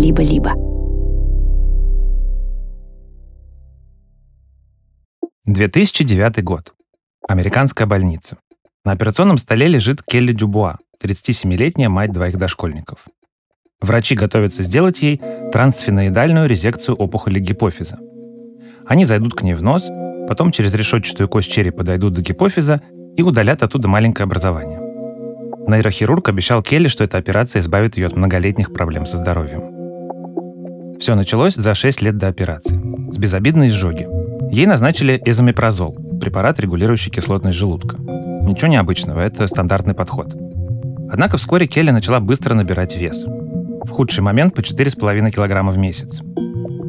либо-либо. «2009 год. Американская больница. На операционном столе лежит Келли Дюбуа, 37-летняя мать двоих дошкольников. Врачи готовятся сделать ей трансфеноидальную резекцию опухоли гипофиза. Они зайдут к ней в нос, потом через решетчатую кость черепа дойдут до гипофиза и удалят оттуда маленькое образование. Нейрохирург обещал Келли, что эта операция избавит ее от многолетних проблем со здоровьем. Все началось за 6 лет до операции. С безобидной изжоги. Ей назначили эзомепразол, препарат, регулирующий кислотность желудка. Ничего необычного, это стандартный подход. Однако вскоре Келли начала быстро набирать вес. В худший момент по 4,5 килограмма в месяц.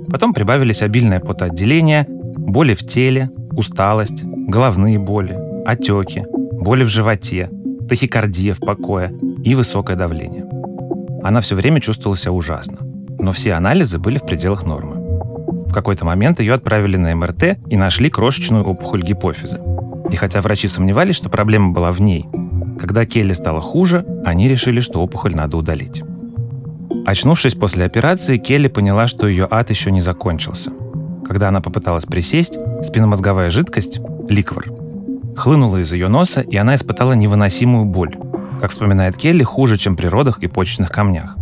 Потом прибавились обильное потоотделение, боли в теле, усталость, головные боли, отеки, боли в животе, тахикардия в покое и высокое давление. Она все время чувствовала себя ужасно, но все анализы были в пределах нормы. В какой-то момент ее отправили на МРТ и нашли крошечную опухоль гипофиза. И хотя врачи сомневались, что проблема была в ней, когда Келли стало хуже, они решили, что опухоль надо удалить. Очнувшись после операции, Келли поняла, что ее ад еще не закончился. Когда она попыталась присесть, спинномозговая жидкость, ликвор, хлынула из ее носа, и она испытала невыносимую боль. Как вспоминает Келли, хуже, чем при родах и почечных камнях.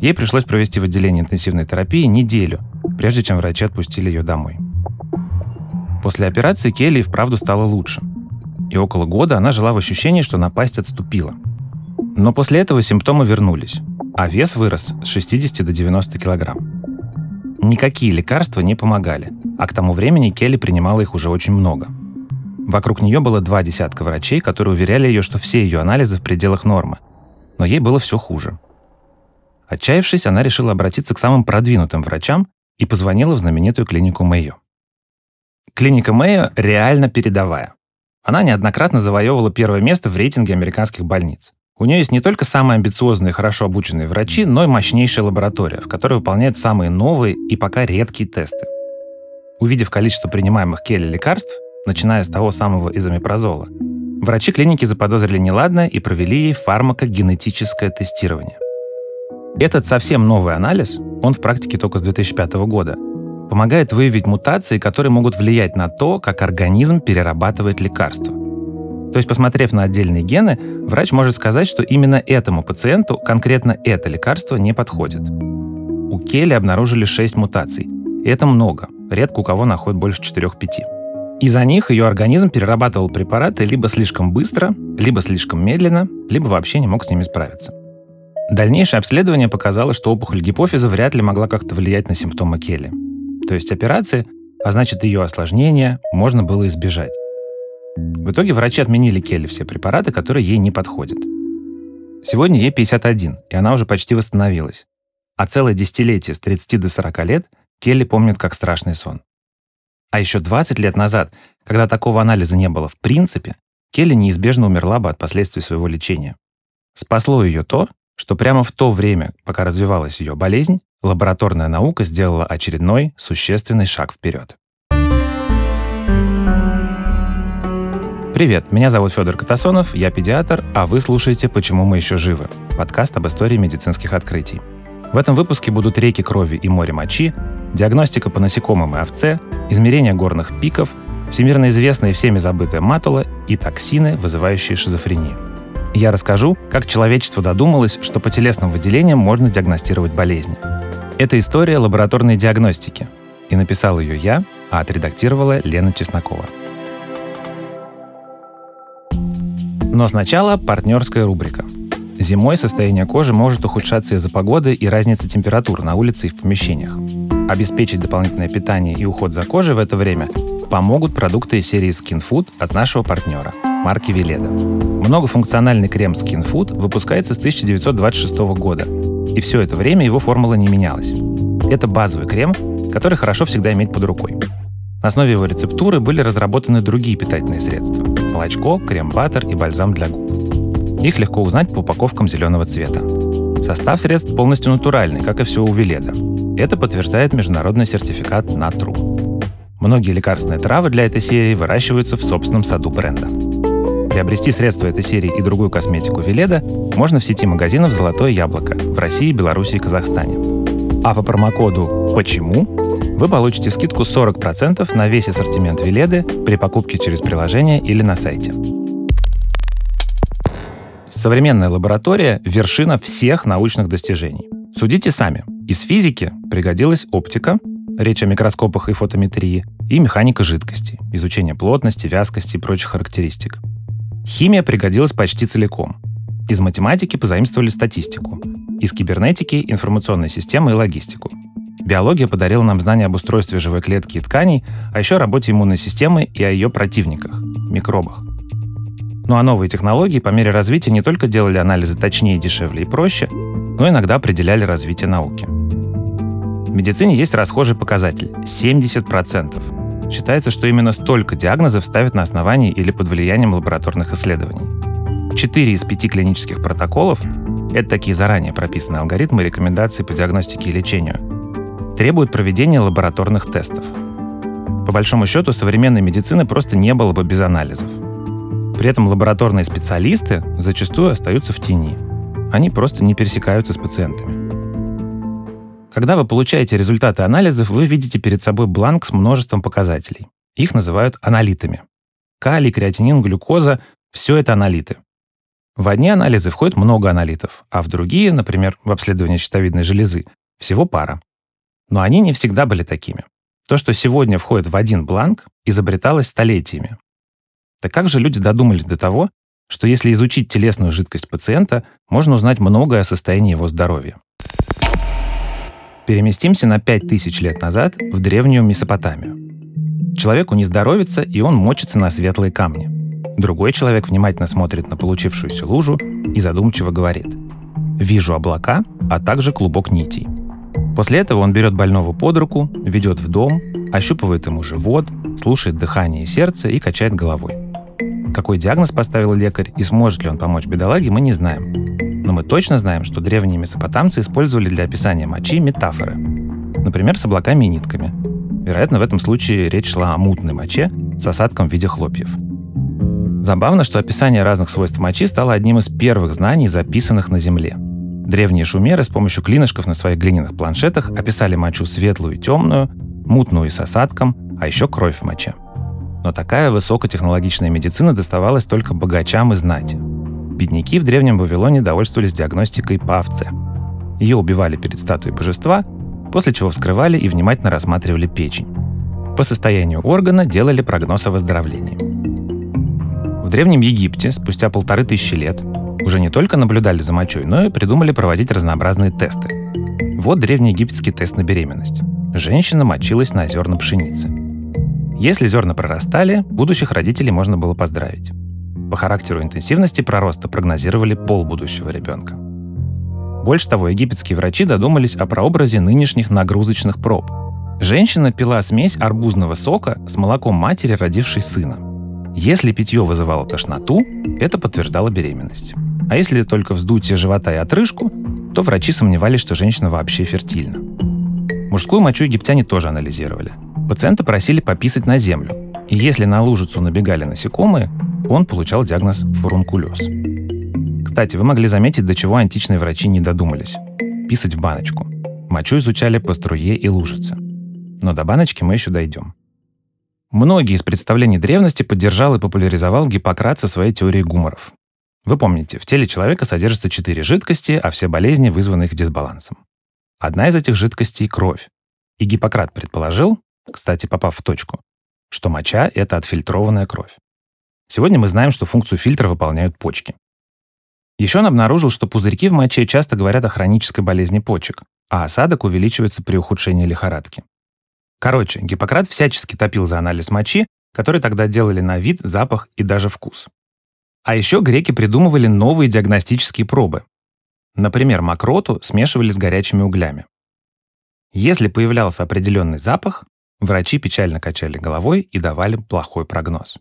Ей пришлось провести в отделении интенсивной терапии неделю, прежде чем врачи отпустили ее домой. После операции Келли и вправду стало лучше. И около года она жила в ощущении, что напасть отступила. Но после этого симптомы вернулись, а вес вырос с 60 до 90 килограмм. Никакие лекарства не помогали, а к тому времени Келли принимала их уже очень много. Вокруг нее было два десятка врачей, которые уверяли ее, что все ее анализы в пределах нормы. Но ей было все хуже. Отчаявшись, она решила обратиться к самым продвинутым врачам и позвонила в знаменитую клинику Мэйо. Клиника Мэйо реально передовая. Она неоднократно завоевывала первое место в рейтинге американских больниц. У нее есть не только самые амбициозные и хорошо обученные врачи, но и мощнейшая лаборатория, в которой выполняют самые новые и пока редкие тесты. Увидев количество принимаемых Келли лекарств, начиная с того самого изомепразола, врачи клиники заподозрили неладное и провели ей фармакогенетическое тестирование. Этот совсем новый анализ, он в практике только с 2005 года, помогает выявить мутации, которые могут влиять на то, как организм перерабатывает лекарства. То есть, посмотрев на отдельные гены, врач может сказать, что именно этому пациенту конкретно это лекарство не подходит. У Келли обнаружили 6 мутаций. И это много. Редко у кого находят больше 4-5. Из-за них ее организм перерабатывал препараты либо слишком быстро, либо слишком медленно, либо вообще не мог с ними справиться. Дальнейшее обследование показало, что опухоль гипофиза вряд ли могла как-то влиять на симптомы Келли. То есть операции, а значит ее осложнения, можно было избежать. В итоге врачи отменили Келли все препараты, которые ей не подходят. Сегодня ей 51, и она уже почти восстановилась. А целое десятилетие с 30 до 40 лет Келли помнит как страшный сон. А еще 20 лет назад, когда такого анализа не было в принципе, Келли неизбежно умерла бы от последствий своего лечения. Спасло ее то, что прямо в то время, пока развивалась ее болезнь, лабораторная наука сделала очередной существенный шаг вперед. Привет, меня зовут Федор Катасонов, я педиатр, а вы слушаете «Почему мы еще живы» — подкаст об истории медицинских открытий. В этом выпуске будут реки крови и море мочи, диагностика по насекомым и овце, измерение горных пиков, всемирно известная и всеми забытая матула и токсины, вызывающие шизофрению. Я расскажу, как человечество додумалось, что по телесным выделениям можно диагностировать болезни. Это история лабораторной диагностики. И написал ее я, а отредактировала Лена Чеснокова. Но сначала партнерская рубрика. Зимой состояние кожи может ухудшаться из-за погоды и разницы температур на улице и в помещениях. Обеспечить дополнительное питание и уход за кожей в это время помогут продукты из серии Skin Food от нашего партнера – марки Веледа. Многофункциональный крем Skin Food выпускается с 1926 года, и все это время его формула не менялась. Это базовый крем, который хорошо всегда иметь под рукой. На основе его рецептуры были разработаны другие питательные средства – молочко, крем-баттер и бальзам для губ. Их легко узнать по упаковкам зеленого цвета. Состав средств полностью натуральный, как и все у Веледа. Это подтверждает международный сертификат НАТРУ. Многие лекарственные травы для этой серии выращиваются в собственном саду бренда. Приобрести средства этой серии и другую косметику Веледа можно в сети магазинов «Золотое яблоко» в России, Беларуси и Казахстане. А по промокоду «Почему» вы получите скидку 40% на весь ассортимент Веледы при покупке через приложение или на сайте. Современная лаборатория — вершина всех научных достижений. Судите сами. Из физики пригодилась оптика, речь о микроскопах и фотометрии, и механика жидкости, изучение плотности, вязкости и прочих характеристик. Химия пригодилась почти целиком. Из математики позаимствовали статистику, из кибернетики — информационные системы и логистику. Биология подарила нам знания об устройстве живой клетки и тканей, а еще о работе иммунной системы и о ее противниках — микробах. Ну а новые технологии по мере развития не только делали анализы точнее, дешевле и проще, но иногда определяли развитие науки. Медицине есть расхожий показатель – 70%. Считается, что именно столько диагнозов ставят на основании или под влиянием лабораторных исследований. Четыре из пяти клинических протоколов – это такие заранее прописанные алгоритмы рекомендаций по диагностике и лечению – требуют проведения лабораторных тестов. По большому счету, современной медицины просто не было бы без анализов. При этом лабораторные специалисты зачастую остаются в тени – они просто не пересекаются с пациентами. Когда вы получаете результаты анализов, вы видите перед собой бланк с множеством показателей. Их называют аналитами. Калий, креатинин, глюкоза – все это аналиты. В одни анализы входит много аналитов, а в другие, например, в обследование щитовидной железы, всего пара. Но они не всегда были такими. То, что сегодня входит в один бланк, изобреталось столетиями. Так как же люди додумались до того, что если изучить телесную жидкость пациента, можно узнать многое о состоянии его здоровья. Переместимся на 5000 лет назад в древнюю Месопотамию. Человеку не здоровится, и он мочится на светлые камни. Другой человек внимательно смотрит на получившуюся лужу и задумчиво говорит «Вижу облака, а также клубок нитей». После этого он берет больного под руку, ведет в дом, ощупывает ему живот, слушает дыхание и сердце и качает головой. Какой диагноз поставил лекарь и сможет ли он помочь бедолаге, мы не знаем. Но мы точно знаем, что древние месопотамцы использовали для описания мочи метафоры. Например, с облаками и нитками. Вероятно, в этом случае речь шла о мутной моче с осадком в виде хлопьев. Забавно, что описание разных свойств мочи стало одним из первых знаний, записанных на Земле. Древние шумеры с помощью клинышков на своих глиняных планшетах описали мочу светлую и темную, мутную и с осадком, а еще кровь в моче – но такая высокотехнологичная медицина доставалась только богачам и знати. Бедняки в Древнем Вавилоне довольствовались диагностикой по. Ее убивали перед статуей божества, после чего вскрывали и внимательно рассматривали печень. По состоянию органа делали прогноз о выздоровлении. В Древнем Египте спустя полторы тысячи лет уже не только наблюдали за мочой, но и придумали проводить разнообразные тесты. Вот древнеегипетский тест на беременность. Женщина мочилась на зерна пшеницы – если зерна прорастали, будущих родителей можно было поздравить. По характеру интенсивности пророста прогнозировали пол будущего ребенка. Больше того, египетские врачи додумались о прообразе нынешних нагрузочных проб. Женщина пила смесь арбузного сока с молоком матери, родившей сына. Если питье вызывало тошноту, это подтверждало беременность. А если только вздутие живота и отрыжку, то врачи сомневались, что женщина вообще фертильна. Мужскую мочу египтяне тоже анализировали – Пациента просили пописать на землю, и если на лужицу набегали насекомые, он получал диагноз фурункулез. Кстати, вы могли заметить, до чего античные врачи не додумались. Писать в баночку. Мочу изучали по струе и лужице. Но до баночки мы еще дойдем. Многие из представлений древности поддержал и популяризовал Гиппократ со своей теорией гуморов. Вы помните, в теле человека содержатся четыре жидкости, а все болезни вызваны их дисбалансом. Одна из этих жидкостей — кровь. И Гиппократ предположил, кстати, попав в точку, что моча — это отфильтрованная кровь. Сегодня мы знаем, что функцию фильтра выполняют почки. Еще он обнаружил, что пузырьки в моче часто говорят о хронической болезни почек, а осадок увеличивается при ухудшении лихорадки. Короче, Гиппократ всячески топил за анализ мочи, который тогда делали на вид, запах и даже вкус. А еще греки придумывали новые диагностические пробы. Например, мокроту смешивали с горячими углями. Если появлялся определенный запах, Врачи печально качали головой и давали плохой прогноз.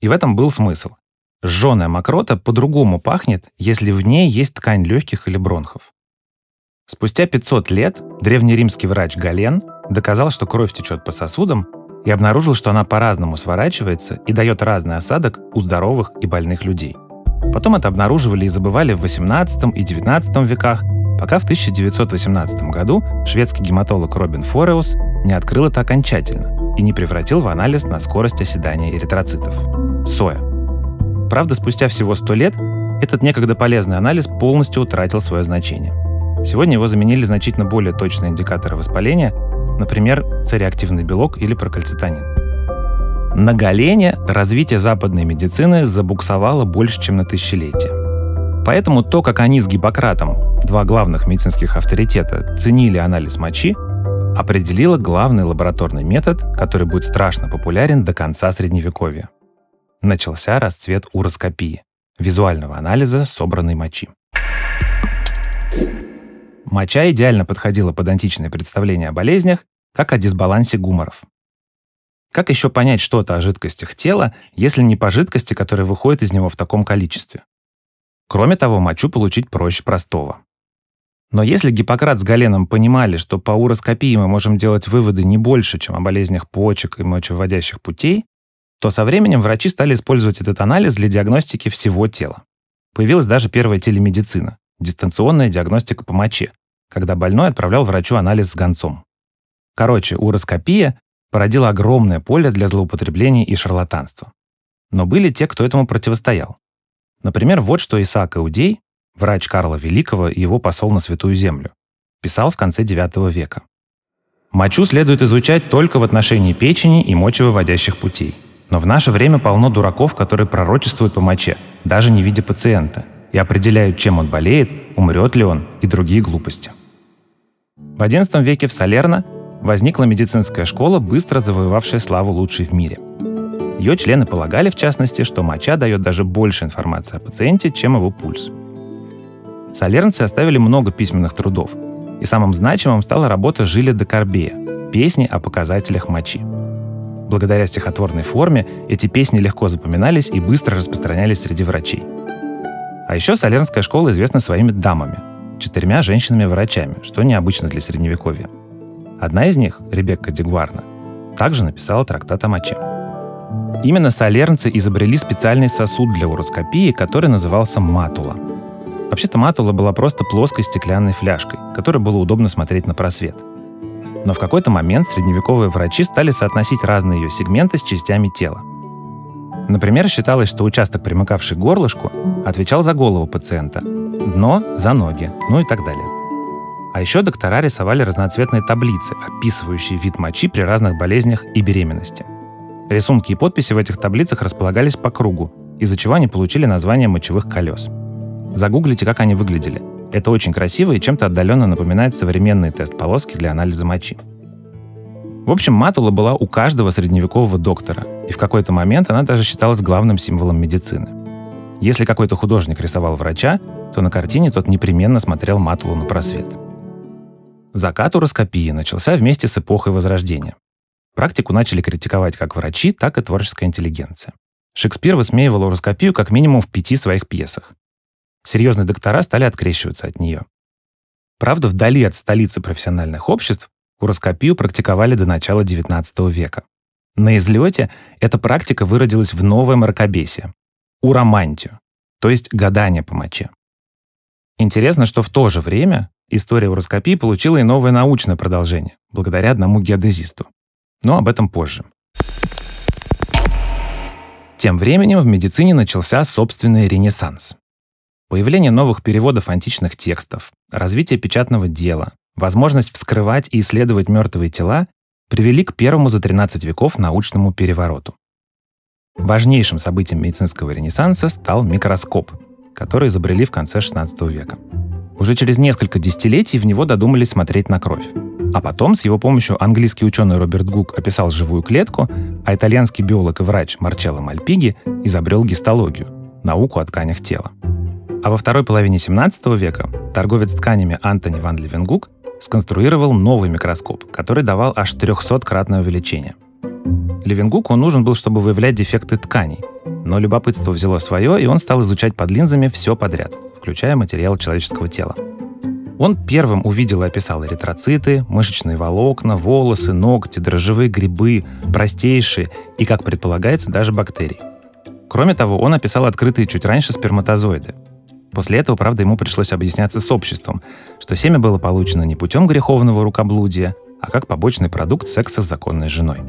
И в этом был смысл. Жженая мокрота по-другому пахнет, если в ней есть ткань легких или бронхов. Спустя 500 лет древнеримский врач Гален доказал, что кровь течет по сосудам и обнаружил, что она по-разному сворачивается и дает разный осадок у здоровых и больных людей. Потом это обнаруживали и забывали в 18 и 19 веках, пока в 1918 году шведский гематолог Робин Фореус не открыл это окончательно и не превратил в анализ на скорость оседания эритроцитов – соя. Правда, спустя всего 100 лет этот некогда полезный анализ полностью утратил свое значение. Сегодня его заменили значительно более точные индикаторы воспаления, например, цереактивный белок или прокальцитонин. На Галене развитие западной медицины забуксовало больше, чем на тысячелетие. Поэтому то, как они с Гиппократом, два главных медицинских авторитета, ценили анализ мочи, определило главный лабораторный метод, который будет страшно популярен до конца Средневековья. Начался расцвет уроскопии – визуального анализа собранной мочи. Моча идеально подходила под античные представления о болезнях, как о дисбалансе гуморов. Как еще понять что-то о жидкостях тела, если не по жидкости, которая выходит из него в таком количестве? Кроме того, мочу получить проще простого. Но если Гиппократ с Галеном понимали, что по уроскопии мы можем делать выводы не больше, чем о болезнях почек и мочевыводящих путей, то со временем врачи стали использовать этот анализ для диагностики всего тела. Появилась даже первая телемедицина – дистанционная диагностика по моче, когда больной отправлял врачу анализ с гонцом. Короче, уроскопия породила огромное поле для злоупотреблений и шарлатанства. Но были те, кто этому противостоял. Например, вот что Исаак Иудей, врач Карла Великого и его посол на Святую Землю, писал в конце IX века. Мочу следует изучать только в отношении печени и мочевыводящих путей. Но в наше время полно дураков, которые пророчествуют по моче, даже не видя пациента, и определяют, чем он болеет, умрет ли он и другие глупости. В XI веке в Салерно возникла медицинская школа, быстро завоевавшая славу лучшей в мире. Ее члены полагали, в частности, что моча дает даже больше информации о пациенте, чем его пульс. Солернцы оставили много письменных трудов, и самым значимым стала работа Жиля де Корбея «Песни о показателях мочи». Благодаря стихотворной форме эти песни легко запоминались и быстро распространялись среди врачей. А еще Солернская школа известна своими дамами, четырьмя женщинами-врачами, что необычно для Средневековья. Одна из них, Ребекка Дегварна, также написала трактат о моче. Именно солернцы изобрели специальный сосуд для уроскопии, который назывался матула. Вообще-то матула была просто плоской стеклянной фляжкой, которой было удобно смотреть на просвет. Но в какой-то момент средневековые врачи стали соотносить разные ее сегменты с частями тела. Например, считалось, что участок, примыкавший к горлышку, отвечал за голову пациента, дно — за ноги, ну и так далее. А еще доктора рисовали разноцветные таблицы, описывающие вид мочи при разных болезнях и беременности — Рисунки и подписи в этих таблицах располагались по кругу, из-за чего они получили название мочевых колес. Загуглите, как они выглядели. Это очень красиво и чем-то отдаленно напоминает современные тест-полоски для анализа мочи. В общем, матула была у каждого средневекового доктора, и в какой-то момент она даже считалась главным символом медицины. Если какой-то художник рисовал врача, то на картине тот непременно смотрел матулу на просвет. Закат уроскопии начался вместе с эпохой Возрождения. Практику начали критиковать как врачи, так и творческая интеллигенция. Шекспир высмеивал уроскопию как минимум в пяти своих пьесах. Серьезные доктора стали открещиваться от нее. Правда, вдали от столицы профессиональных обществ уроскопию практиковали до начала XIX века. На излете эта практика выродилась в новое мракобесие – уромантию, то есть гадание по моче. Интересно, что в то же время история уроскопии получила и новое научное продолжение, благодаря одному геодезисту. Но об этом позже. Тем временем в медицине начался собственный ренессанс. Появление новых переводов античных текстов, развитие печатного дела, возможность вскрывать и исследовать мертвые тела привели к первому за 13 веков научному перевороту. Важнейшим событием медицинского ренессанса стал микроскоп, который изобрели в конце XVI века. Уже через несколько десятилетий в него додумались смотреть на кровь. А потом с его помощью английский ученый Роберт Гук описал живую клетку, а итальянский биолог и врач Марчелло Мальпиги изобрел гистологию – науку о тканях тела. А во второй половине 17 века торговец тканями Антони ван Левенгук сконструировал новый микроскоп, который давал аж 300-кратное увеличение. Левенгуку нужен был, чтобы выявлять дефекты тканей, но любопытство взяло свое, и он стал изучать под линзами все подряд, включая материал человеческого тела. Он первым увидел и описал эритроциты, мышечные волокна, волосы, ногти, дрожжевые грибы, простейшие и, как предполагается, даже бактерии. Кроме того, он описал открытые чуть раньше сперматозоиды. После этого, правда, ему пришлось объясняться с обществом, что семя было получено не путем греховного рукоблудия, а как побочный продукт секса с законной женой.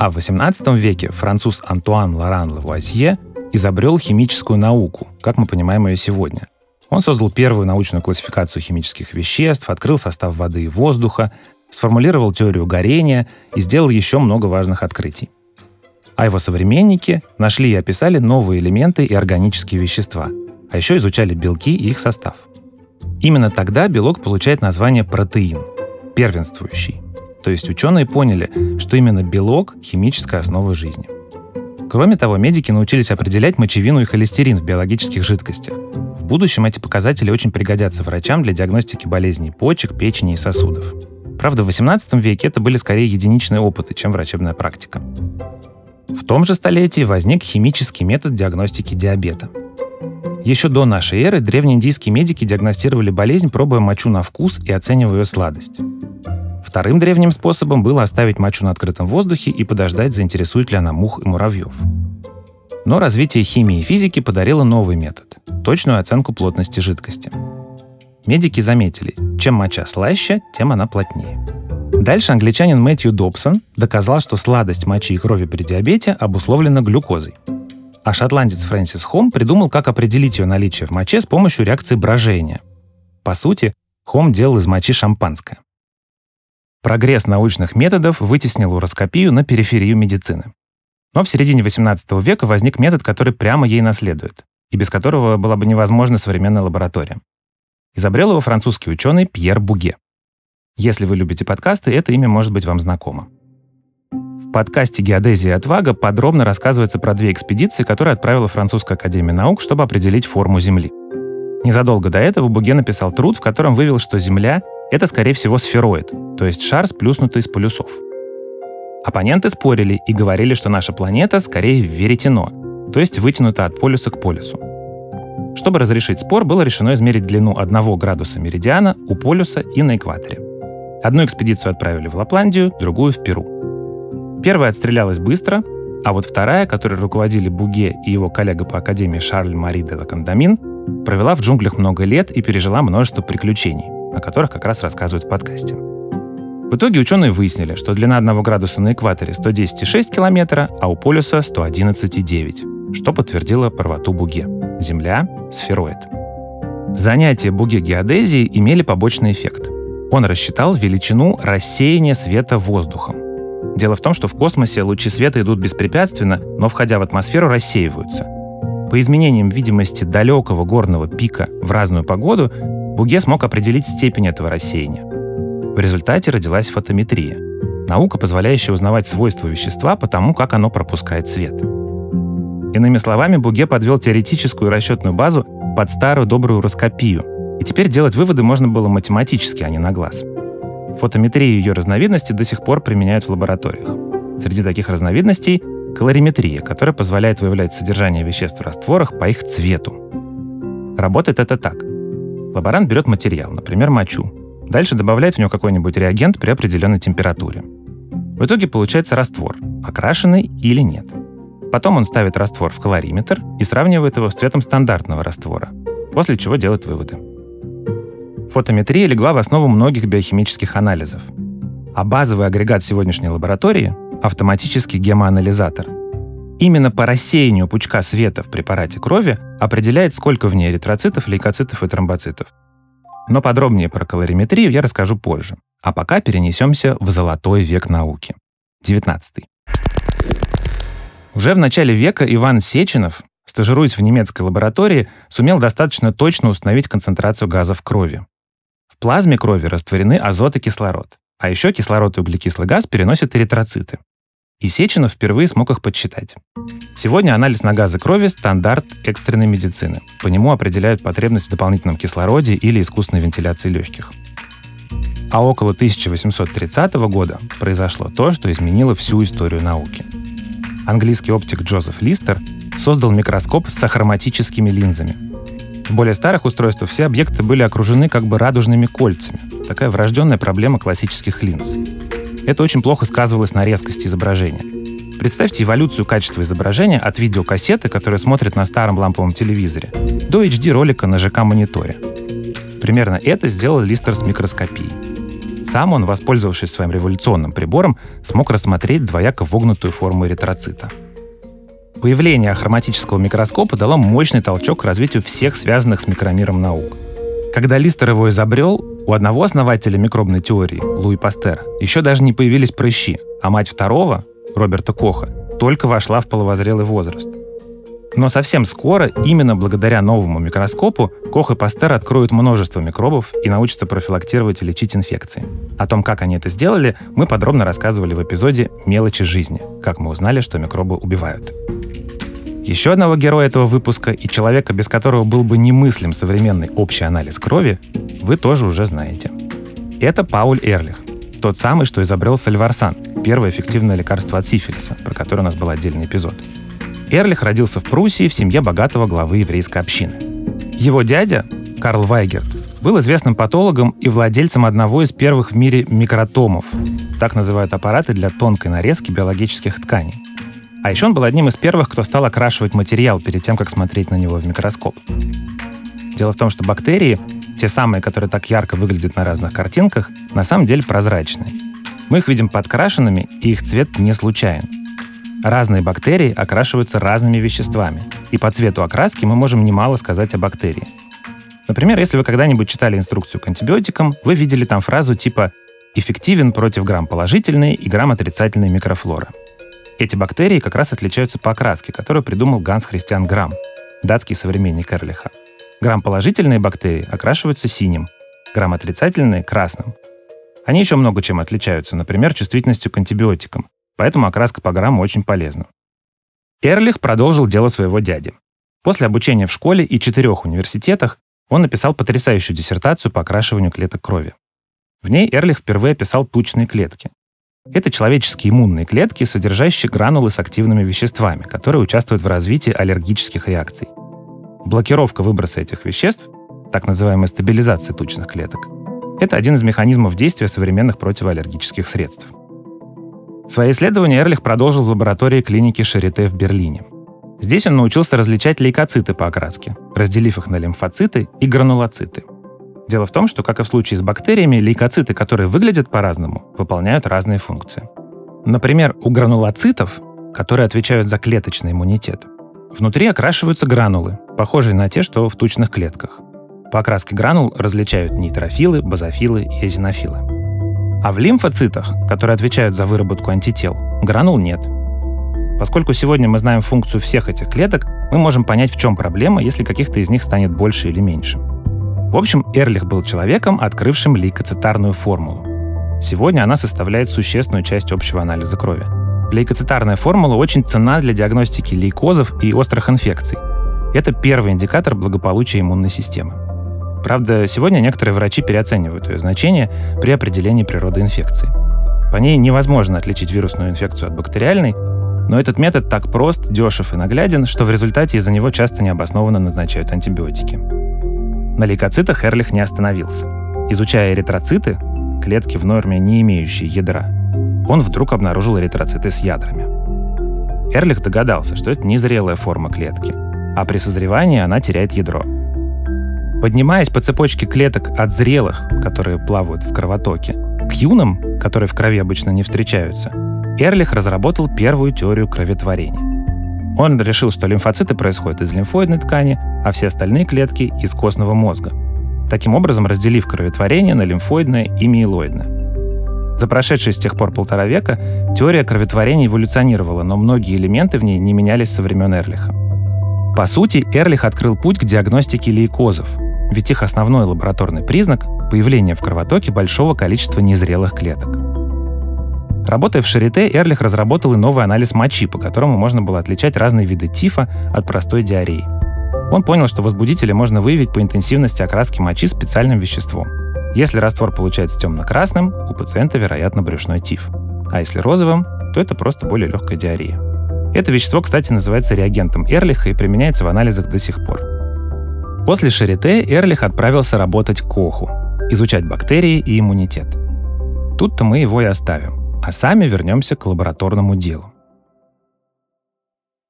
А в XVIII веке француз Антуан Лоран Лавуазье изобрел химическую науку, как мы понимаем ее сегодня. Он создал первую научную классификацию химических веществ, открыл состав воды и воздуха, сформулировал теорию горения и сделал еще много важных открытий. А его современники нашли и описали новые элементы и органические вещества, а еще изучали белки и их состав. Именно тогда белок получает название протеин, первенствующий. То есть ученые поняли, что именно белок – химическая основа жизни. Кроме того, медики научились определять мочевину и холестерин в биологических жидкостях. В будущем эти показатели очень пригодятся врачам для диагностики болезней почек, печени и сосудов. Правда, в XVIII веке это были скорее единичные опыты, чем врачебная практика. В том же столетии возник химический метод диагностики диабета. Еще до нашей эры древнеиндийские медики диагностировали болезнь, пробуя мочу на вкус и оценивая ее сладость. Вторым древним способом было оставить мочу на открытом воздухе и подождать, заинтересует ли она мух и муравьев. Но развитие химии и физики подарило новый метод – точную оценку плотности жидкости. Медики заметили, чем моча слаще, тем она плотнее. Дальше англичанин Мэтью Добсон доказал, что сладость мочи и крови при диабете обусловлена глюкозой. А шотландец Фрэнсис Хом придумал, как определить ее наличие в моче с помощью реакции брожения. По сути, Хом делал из мочи шампанское. Прогресс научных методов вытеснил уроскопию на периферию медицины. Но в середине XVIII века возник метод, который прямо ей наследует, и без которого была бы невозможна современная лаборатория. Изобрел его французский ученый Пьер Буге. Если вы любите подкасты, это имя может быть вам знакомо. Подкасте «Геодезия и отвага» подробно рассказывается про две экспедиции, которые отправила Французская академия наук, чтобы определить форму Земли. Незадолго до этого Буге написал труд, в котором вывел, что Земля — это, скорее всего, сфероид, то есть шар, сплюснутый из полюсов. Оппоненты спорили и говорили, что наша планета скорее веретено, то есть вытянута от полюса к полюсу. Чтобы разрешить спор, было решено измерить длину 1 градуса меридиана у полюса и на экваторе. Одну экспедицию отправили в Лапландию, другую в Перу. Первая отстрелялась быстро, а вот вторая, которой руководили Буге и его коллега по академии Шарль Мари де Лакандамин, провела в джунглях много лет и пережила множество приключений, о которых как раз рассказывают в подкасте. В итоге ученые выяснили, что длина 1 градуса на экваторе 110,6 километра, а у полюса 111,9, что подтвердило правоту Буге. Земля — сфероид. Занятия Буге геодезии имели побочный эффект. Он рассчитал величину рассеяния света воздухом. Дело в том, что в космосе лучи света идут беспрепятственно, но, входя в атмосферу, рассеиваются. По изменениям видимости далекого горного пика в разную погоду, Буге смог определить степень этого рассеяния. В результате родилась фотометрия — наука, позволяющая узнавать свойства вещества по тому, как оно пропускает свет. Иными словами, Буге подвел теоретическую расчетную базу под старую добрую роскопию — и теперь делать выводы можно было математически, а не на глаз. Фотометрию ее разновидности до сих пор применяют в лабораториях. Среди таких разновидностей — калориметрия, которая позволяет выявлять содержание веществ в растворах по их цвету. Работает это так. Лаборант берет материал, например, мочу. Дальше добавляет в него какой-нибудь реагент при определенной температуре. В итоге получается раствор, окрашенный или нет. Потом он ставит раствор в калориметр и сравнивает его с цветом стандартного раствора, после чего делает выводы. Фотометрия легла в основу многих биохимических анализов. А базовый агрегат сегодняшней лаборатории — автоматический гемоанализатор. Именно по рассеянию пучка света в препарате крови определяет, сколько в ней эритроцитов, лейкоцитов и тромбоцитов. Но подробнее про калориметрию я расскажу позже. А пока перенесемся в золотой век науки. 19 Уже в начале века Иван Сеченов, стажируясь в немецкой лаборатории, сумел достаточно точно установить концентрацию газа в крови. Плазме крови растворены азот и кислород. А еще кислород и углекислый газ переносят эритроциты. И Сеченов впервые смог их подсчитать. Сегодня анализ на газы крови – стандарт экстренной медицины. По нему определяют потребность в дополнительном кислороде или искусственной вентиляции легких. А около 1830 года произошло то, что изменило всю историю науки. Английский оптик Джозеф Листер создал микроскоп с ахроматическими линзами, более старых устройствах все объекты были окружены как бы радужными кольцами. Такая врожденная проблема классических линз. Это очень плохо сказывалось на резкости изображения. Представьте эволюцию качества изображения от видеокассеты, которая смотрит на старом ламповом телевизоре, до HD-ролика на ЖК-мониторе. Примерно это сделал Листер с микроскопией. Сам он, воспользовавшись своим революционным прибором, смог рассмотреть двояко вогнутую форму эритроцита. Появление хроматического микроскопа дало мощный толчок к развитию всех связанных с микромиром наук. Когда Листер его изобрел, у одного основателя микробной теории, Луи Пастера, еще даже не появились прыщи, а мать второго, Роберта Коха, только вошла в половозрелый возраст. Но совсем скоро, именно благодаря новому микроскопу, Кох и Пастер откроют множество микробов и научатся профилактировать и лечить инфекции. О том, как они это сделали, мы подробно рассказывали в эпизоде «Мелочи жизни», как мы узнали, что микробы убивают. Еще одного героя этого выпуска и человека, без которого был бы немыслим современный общий анализ крови, вы тоже уже знаете. Это Пауль Эрлих, тот самый, что изобрел сальварсан, первое эффективное лекарство от сифилиса, про которое у нас был отдельный эпизод. Эрлих родился в Пруссии в семье богатого главы еврейской общины. Его дядя, Карл Вайгерт, был известным патологом и владельцем одного из первых в мире микротомов. Так называют аппараты для тонкой нарезки биологических тканей. А еще он был одним из первых, кто стал окрашивать материал перед тем, как смотреть на него в микроскоп. Дело в том, что бактерии, те самые, которые так ярко выглядят на разных картинках, на самом деле прозрачные. Мы их видим подкрашенными, и их цвет не случайен. Разные бактерии окрашиваются разными веществами, и по цвету окраски мы можем немало сказать о бактерии. Например, если вы когда-нибудь читали инструкцию к антибиотикам, вы видели там фразу типа «эффективен против грамм-положительной и грамм-отрицательной микрофлоры». Эти бактерии как раз отличаются по окраске, которую придумал Ганс Христиан Грамм, датский современник Эрлиха. Грамм-положительные бактерии окрашиваются синим, грамм-отрицательные — красным, они еще много чем отличаются, например, чувствительностью к антибиотикам, поэтому окраска по грамму очень полезна. Эрлих продолжил дело своего дяди. После обучения в школе и четырех университетах он написал потрясающую диссертацию по окрашиванию клеток крови. В ней Эрлих впервые описал тучные клетки. Это человеческие иммунные клетки, содержащие гранулы с активными веществами, которые участвуют в развитии аллергических реакций. Блокировка выброса этих веществ, так называемая стабилизация тучных клеток, это один из механизмов действия современных противоаллергических средств. Свои исследования Эрлих продолжил в лаборатории клиники Шарите в Берлине. Здесь он научился различать лейкоциты по окраске, разделив их на лимфоциты и гранулоциты. Дело в том, что, как и в случае с бактериями, лейкоциты, которые выглядят по-разному, выполняют разные функции. Например, у гранулоцитов, которые отвечают за клеточный иммунитет, внутри окрашиваются гранулы, похожие на те, что в тучных клетках. По окраске гранул различают нейтрофилы, базофилы и эзинофилы. А в лимфоцитах, которые отвечают за выработку антител, гранул нет. Поскольку сегодня мы знаем функцию всех этих клеток, мы можем понять, в чем проблема, если каких-то из них станет больше или меньше. В общем, Эрлих был человеком, открывшим лейкоцитарную формулу. Сегодня она составляет существенную часть общего анализа крови. Лейкоцитарная формула очень ценна для диагностики лейкозов и острых инфекций. Это первый индикатор благополучия иммунной системы. Правда, сегодня некоторые врачи переоценивают ее значение при определении природы инфекции. По ней невозможно отличить вирусную инфекцию от бактериальной, но этот метод так прост, дешев и нагляден, что в результате из-за него часто необоснованно назначают антибиотики. На лейкоцитах Эрлих не остановился. Изучая эритроциты, клетки в норме, не имеющие ядра, он вдруг обнаружил эритроциты с ядрами. Эрлих догадался, что это незрелая форма клетки, а при созревании она теряет ядро – Поднимаясь по цепочке клеток от зрелых, которые плавают в кровотоке, к юным, которые в крови обычно не встречаются, Эрлих разработал первую теорию кроветворения. Он решил, что лимфоциты происходят из лимфоидной ткани, а все остальные клетки — из костного мозга. Таким образом, разделив кроветворение на лимфоидное и миелоидное. За прошедшие с тех пор полтора века теория кроветворения эволюционировала, но многие элементы в ней не менялись со времен Эрлиха. По сути, Эрлих открыл путь к диагностике лейкозов, ведь их основной лабораторный признак – появление в кровотоке большого количества незрелых клеток. Работая в Шарите, Эрлих разработал и новый анализ мочи, по которому можно было отличать разные виды тифа от простой диареи. Он понял, что возбудители можно выявить по интенсивности окраски мочи специальным веществом. Если раствор получается темно-красным, у пациента, вероятно, брюшной тиф. А если розовым, то это просто более легкая диарея. Это вещество, кстати, называется реагентом Эрлиха и применяется в анализах до сих пор. После Шарите Эрлих отправился работать к Коху, изучать бактерии и иммунитет. Тут-то мы его и оставим, а сами вернемся к лабораторному делу.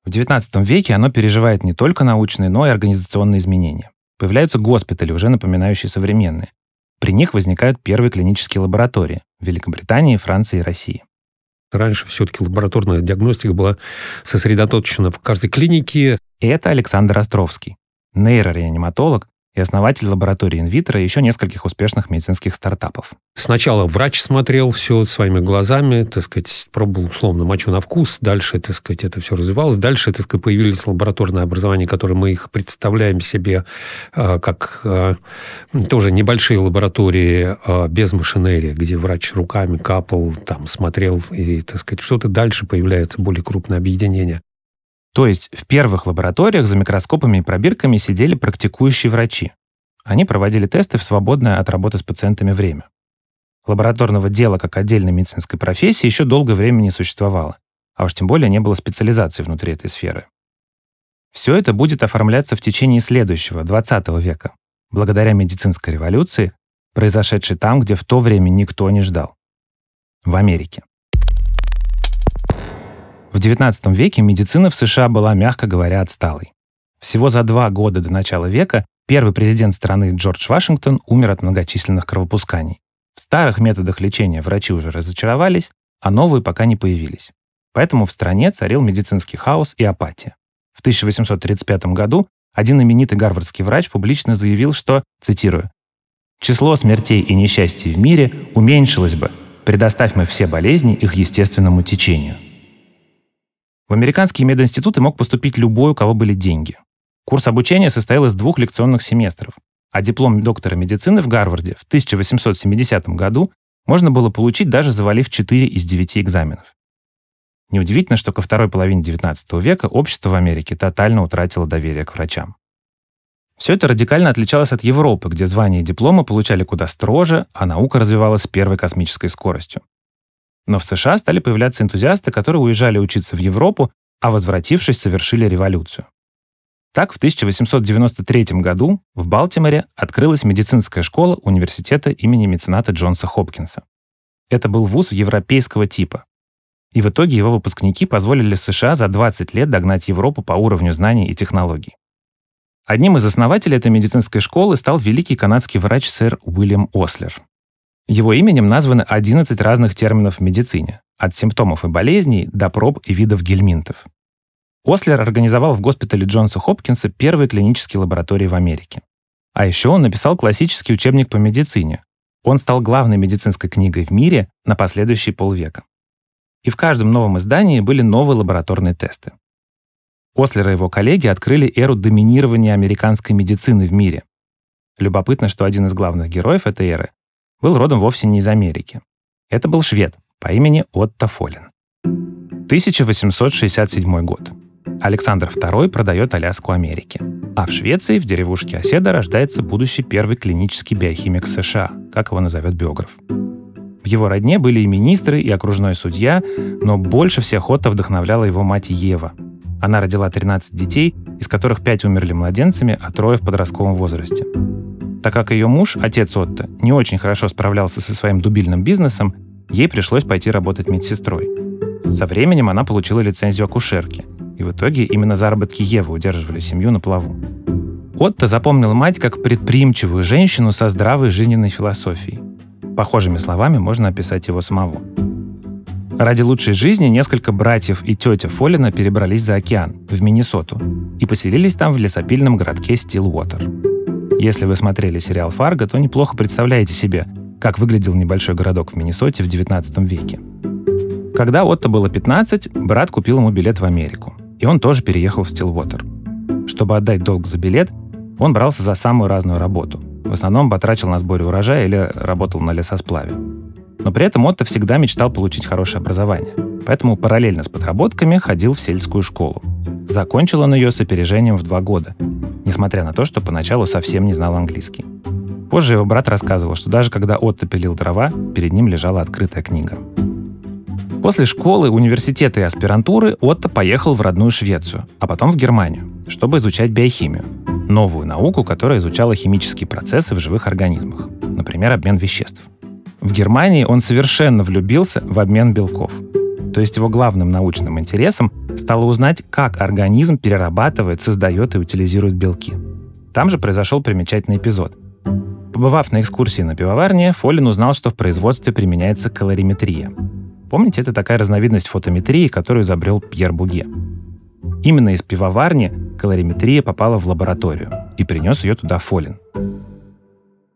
В XIX веке оно переживает не только научные, но и организационные изменения. Появляются госпитали, уже напоминающие современные. При них возникают первые клинические лаборатории в Великобритании, Франции и России. Раньше все-таки лабораторная диагностика была сосредоточена в каждой клинике. И это Александр Островский, нейрореаниматолог, и основатель лаборатории инвитро и еще нескольких успешных медицинских стартапов. Сначала врач смотрел все своими глазами, так сказать, пробовал условно мочу на вкус, дальше, так сказать, это все развивалось, дальше, так сказать, появились лабораторные образования, которые мы их представляем себе э, как э, тоже небольшие лаборатории э, без машинерии, где врач руками капал, там, смотрел, и, так сказать, что-то дальше появляется более крупное объединение. То есть в первых лабораториях за микроскопами и пробирками сидели практикующие врачи. Они проводили тесты в свободное от работы с пациентами время. Лабораторного дела как отдельной медицинской профессии еще долгое время не существовало, а уж тем более не было специализации внутри этой сферы. Все это будет оформляться в течение следующего, 20 века, благодаря медицинской революции, произошедшей там, где в то время никто не ждал. В Америке. В XIX веке медицина в США была, мягко говоря, отсталой. Всего за два года до начала века первый президент страны Джордж Вашингтон умер от многочисленных кровопусканий. В старых методах лечения врачи уже разочаровались, а новые пока не появились. Поэтому в стране царил медицинский хаос и апатия. В 1835 году один именитый гарвардский врач публично заявил, что, цитирую, «Число смертей и несчастий в мире уменьшилось бы, предоставь мы все болезни их естественному течению». В американские мединституты мог поступить любой, у кого были деньги. Курс обучения состоял из двух лекционных семестров, а диплом доктора медицины в Гарварде в 1870 году можно было получить даже завалив 4 из 9 экзаменов. Неудивительно, что ко второй половине XIX века общество в Америке тотально утратило доверие к врачам. Все это радикально отличалось от Европы, где звания и дипломы получали куда строже, а наука развивалась с первой космической скоростью. Но в США стали появляться энтузиасты, которые уезжали учиться в Европу, а возвратившись, совершили революцию. Так, в 1893 году в Балтиморе открылась медицинская школа университета имени мецената Джонса Хопкинса. Это был вуз европейского типа. И в итоге его выпускники позволили США за 20 лет догнать Европу по уровню знаний и технологий. Одним из основателей этой медицинской школы стал великий канадский врач сэр Уильям Ослер. Его именем названы 11 разных терминов в медицине, от симптомов и болезней до проб и видов гельминтов. Ослер организовал в госпитале Джонса Хопкинса первые клинические лаборатории в Америке. А еще он написал классический учебник по медицине. Он стал главной медицинской книгой в мире на последующие полвека. И в каждом новом издании были новые лабораторные тесты. Ослер и его коллеги открыли эру доминирования американской медицины в мире. Любопытно, что один из главных героев этой эры был родом вовсе не из Америки. Это был швед по имени Отто Фолин. 1867 год. Александр II продает Аляску Америке. А в Швеции, в деревушке Оседа, рождается будущий первый клинический биохимик США, как его назовет биограф. В его родне были и министры, и окружной судья, но больше всех Отто вдохновляла его мать Ева. Она родила 13 детей, из которых 5 умерли младенцами, а трое в подростковом возрасте. Так как ее муж, отец Отто, не очень хорошо справлялся со своим дубильным бизнесом, ей пришлось пойти работать медсестрой. Со временем она получила лицензию акушерки, и в итоге именно заработки Евы удерживали семью на плаву. Отто запомнил мать как предприимчивую женщину со здравой жизненной философией. Похожими словами можно описать его самого. Ради лучшей жизни несколько братьев и тетя Фолина перебрались за океан, в Миннесоту, и поселились там в лесопильном городке Стилуотер. Если вы смотрели сериал «Фарго», то неплохо представляете себе, как выглядел небольшой городок в Миннесоте в 19 веке. Когда Отто было 15, брат купил ему билет в Америку, и он тоже переехал в Стилвотер. Чтобы отдать долг за билет, он брался за самую разную работу. В основном потрачил на сборе урожая или работал на лесосплаве. Но при этом Отто всегда мечтал получить хорошее образование, поэтому параллельно с подработками ходил в сельскую школу. Закончил он ее с опережением в два года, несмотря на то, что поначалу совсем не знал английский. Позже его брат рассказывал, что даже когда Отто пилил дрова, перед ним лежала открытая книга. После школы, университета и аспирантуры Отто поехал в родную Швецию, а потом в Германию, чтобы изучать биохимию, новую науку, которая изучала химические процессы в живых организмах, например, обмен веществ. В Германии он совершенно влюбился в обмен белков – то есть его главным научным интересом стало узнать, как организм перерабатывает, создает и утилизирует белки. Там же произошел примечательный эпизод. Побывав на экскурсии на пивоварне, Фолин узнал, что в производстве применяется калориметрия. Помните, это такая разновидность фотометрии, которую изобрел Пьер Буге. Именно из пивоварни калориметрия попала в лабораторию и принес ее туда Фолин.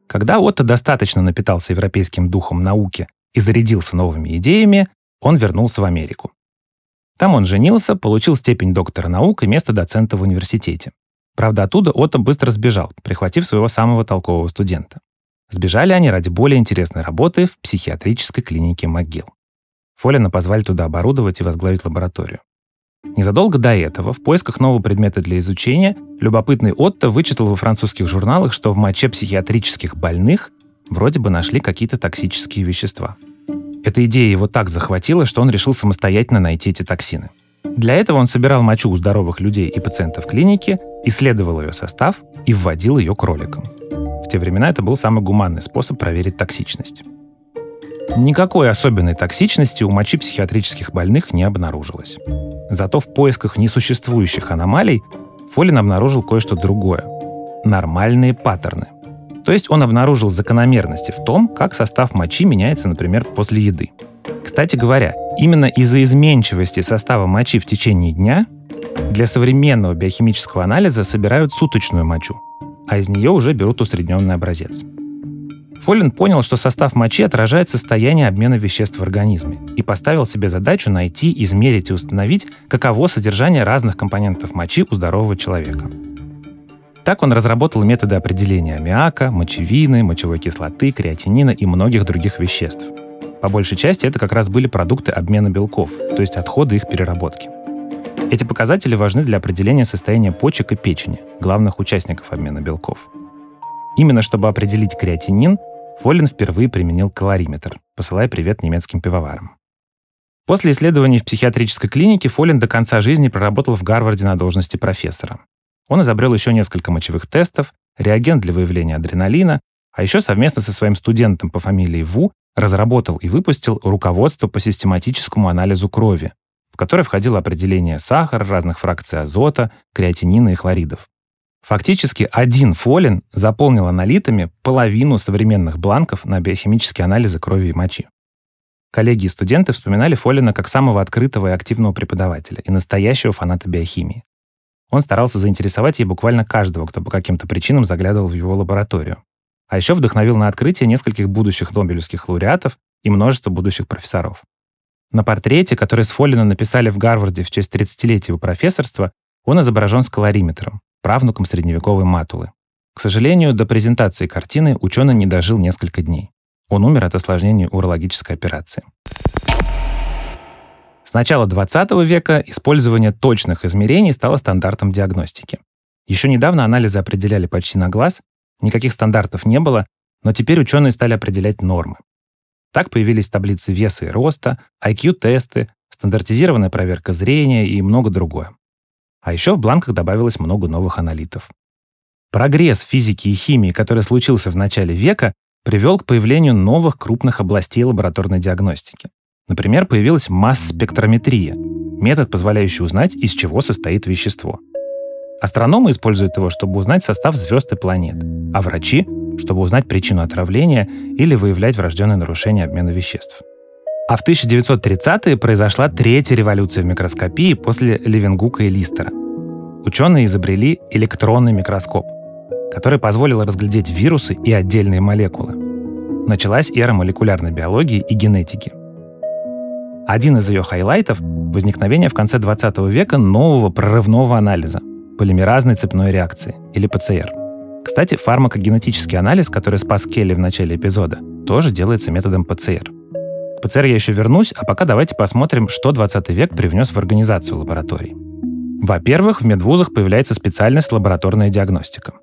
Когда Отто достаточно напитался европейским духом науки и зарядился новыми идеями, он вернулся в Америку. Там он женился, получил степень доктора наук и место доцента в университете. Правда, оттуда Отто быстро сбежал, прихватив своего самого толкового студента. Сбежали они ради более интересной работы в психиатрической клинике МcGill. Фолина позвали туда оборудовать и возглавить лабораторию. Незадолго до этого, в поисках нового предмета для изучения, любопытный Отто вычитал во французских журналах, что в моче психиатрических больных вроде бы нашли какие-то токсические вещества – эта идея его так захватила, что он решил самостоятельно найти эти токсины. Для этого он собирал мочу у здоровых людей и пациентов клиники, исследовал ее состав и вводил ее кроликам. В те времена это был самый гуманный способ проверить токсичность. Никакой особенной токсичности у мочи психиатрических больных не обнаружилось. Зато в поисках несуществующих аномалий Фолин обнаружил кое-что другое – нормальные паттерны – то есть он обнаружил закономерности в том, как состав мочи меняется, например, после еды. Кстати говоря, именно из-за изменчивости состава мочи в течение дня для современного биохимического анализа собирают суточную мочу, а из нее уже берут усредненный образец. Фолин понял, что состав мочи отражает состояние обмена веществ в организме и поставил себе задачу найти, измерить и установить, каково содержание разных компонентов мочи у здорового человека. Так он разработал методы определения аммиака, мочевины, мочевой кислоты, креатинина и многих других веществ. По большей части это как раз были продукты обмена белков, то есть отходы их переработки. Эти показатели важны для определения состояния почек и печени, главных участников обмена белков. Именно чтобы определить креатинин, Фолин впервые применил калориметр, посылая привет немецким пивоварам. После исследований в психиатрической клинике Фолин до конца жизни проработал в Гарварде на должности профессора. Он изобрел еще несколько мочевых тестов, реагент для выявления адреналина, а еще совместно со своим студентом по фамилии Ву разработал и выпустил руководство по систематическому анализу крови, в которое входило определение сахара, разных фракций азота, креатинина и хлоридов. Фактически один фолин заполнил аналитами половину современных бланков на биохимические анализы крови и мочи. Коллеги и студенты вспоминали Фолина как самого открытого и активного преподавателя и настоящего фаната биохимии. Он старался заинтересовать ей буквально каждого, кто по каким-то причинам заглядывал в его лабораторию. А еще вдохновил на открытие нескольких будущих нобелевских лауреатов и множество будущих профессоров. На портрете, который с Фоллина написали в Гарварде в честь 30-летия его профессорства, он изображен с калориметром, правнуком средневековой матулы. К сожалению, до презентации картины ученый не дожил несколько дней. Он умер от осложнений урологической операции. С начала 20 века использование точных измерений стало стандартом диагностики. Еще недавно анализы определяли почти на глаз, никаких стандартов не было, но теперь ученые стали определять нормы. Так появились таблицы веса и роста, IQ-тесты, стандартизированная проверка зрения и много другое. А еще в бланках добавилось много новых аналитов. Прогресс физики и химии, который случился в начале века, привел к появлению новых крупных областей лабораторной диагностики. Например, появилась масс-спектрометрия, метод, позволяющий узнать, из чего состоит вещество. Астрономы используют его, чтобы узнать состав звезд и планет, а врачи — чтобы узнать причину отравления или выявлять врожденные нарушения обмена веществ. А в 1930-е произошла третья революция в микроскопии после Левенгука и Листера. Ученые изобрели электронный микроскоп, который позволил разглядеть вирусы и отдельные молекулы. Началась эра молекулярной биологии и генетики. Один из ее хайлайтов — возникновение в конце 20 века нового прорывного анализа — полимеразной цепной реакции, или ПЦР. Кстати, фармакогенетический анализ, который спас Келли в начале эпизода, тоже делается методом ПЦР. К ПЦР я еще вернусь, а пока давайте посмотрим, что 20 век привнес в организацию лабораторий. Во-первых, в медвузах появляется специальность лабораторная диагностика.